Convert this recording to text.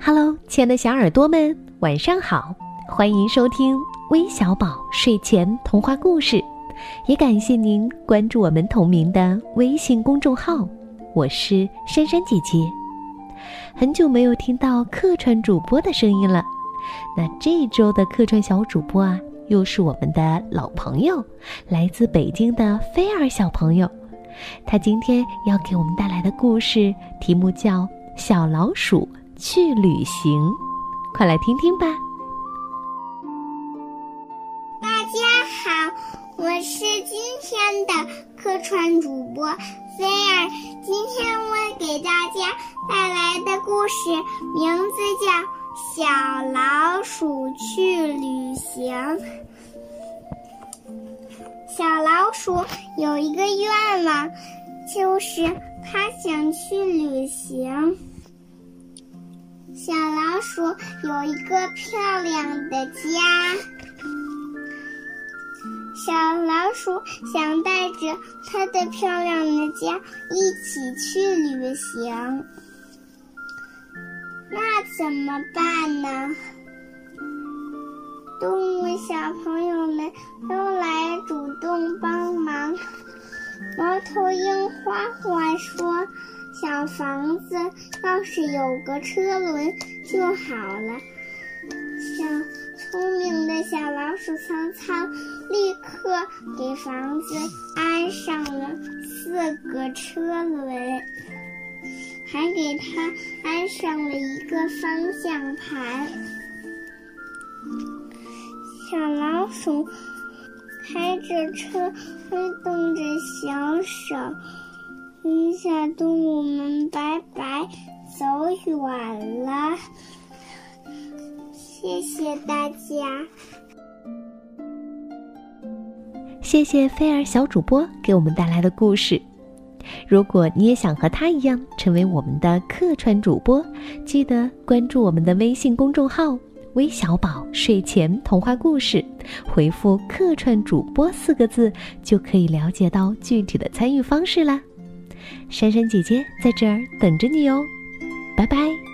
Hello，亲爱的小耳朵们，晚上好！欢迎收听微小宝睡前童话故事，也感谢您关注我们同名的微信公众号。我是珊珊姐姐，很久没有听到客串主播的声音了。那这周的客串小主播啊，又是我们的老朋友，来自北京的菲儿小朋友。他今天要给我们带来的故事题目叫《小老鼠》。去旅行，快来听听吧！大家好，我是今天的客串主播菲儿。今天我给大家带来的故事名字叫《小老鼠去旅行》。小老鼠有一个愿望，就是它想去旅行。小老鼠有一个漂亮的家，小老鼠想带着它的漂亮的家一起去旅行，那怎么办呢？动物小朋友们都来主动帮忙。猫头鹰花花说。小房子要是有个车轮就好了。小聪明的小老鼠苍苍立刻给房子安上了四个车轮，还给它安上了一个方向盘。小老鼠开着车，挥动着小手。一下，动物们拜拜，走远了。谢谢大家，谢谢菲儿小主播给我们带来的故事。如果你也想和他一样成为我们的客串主播，记得关注我们的微信公众号“微小宝睡前童话故事”，回复“客串主播”四个字，就可以了解到具体的参与方式啦。珊珊姐姐在这儿等着你哦，拜拜。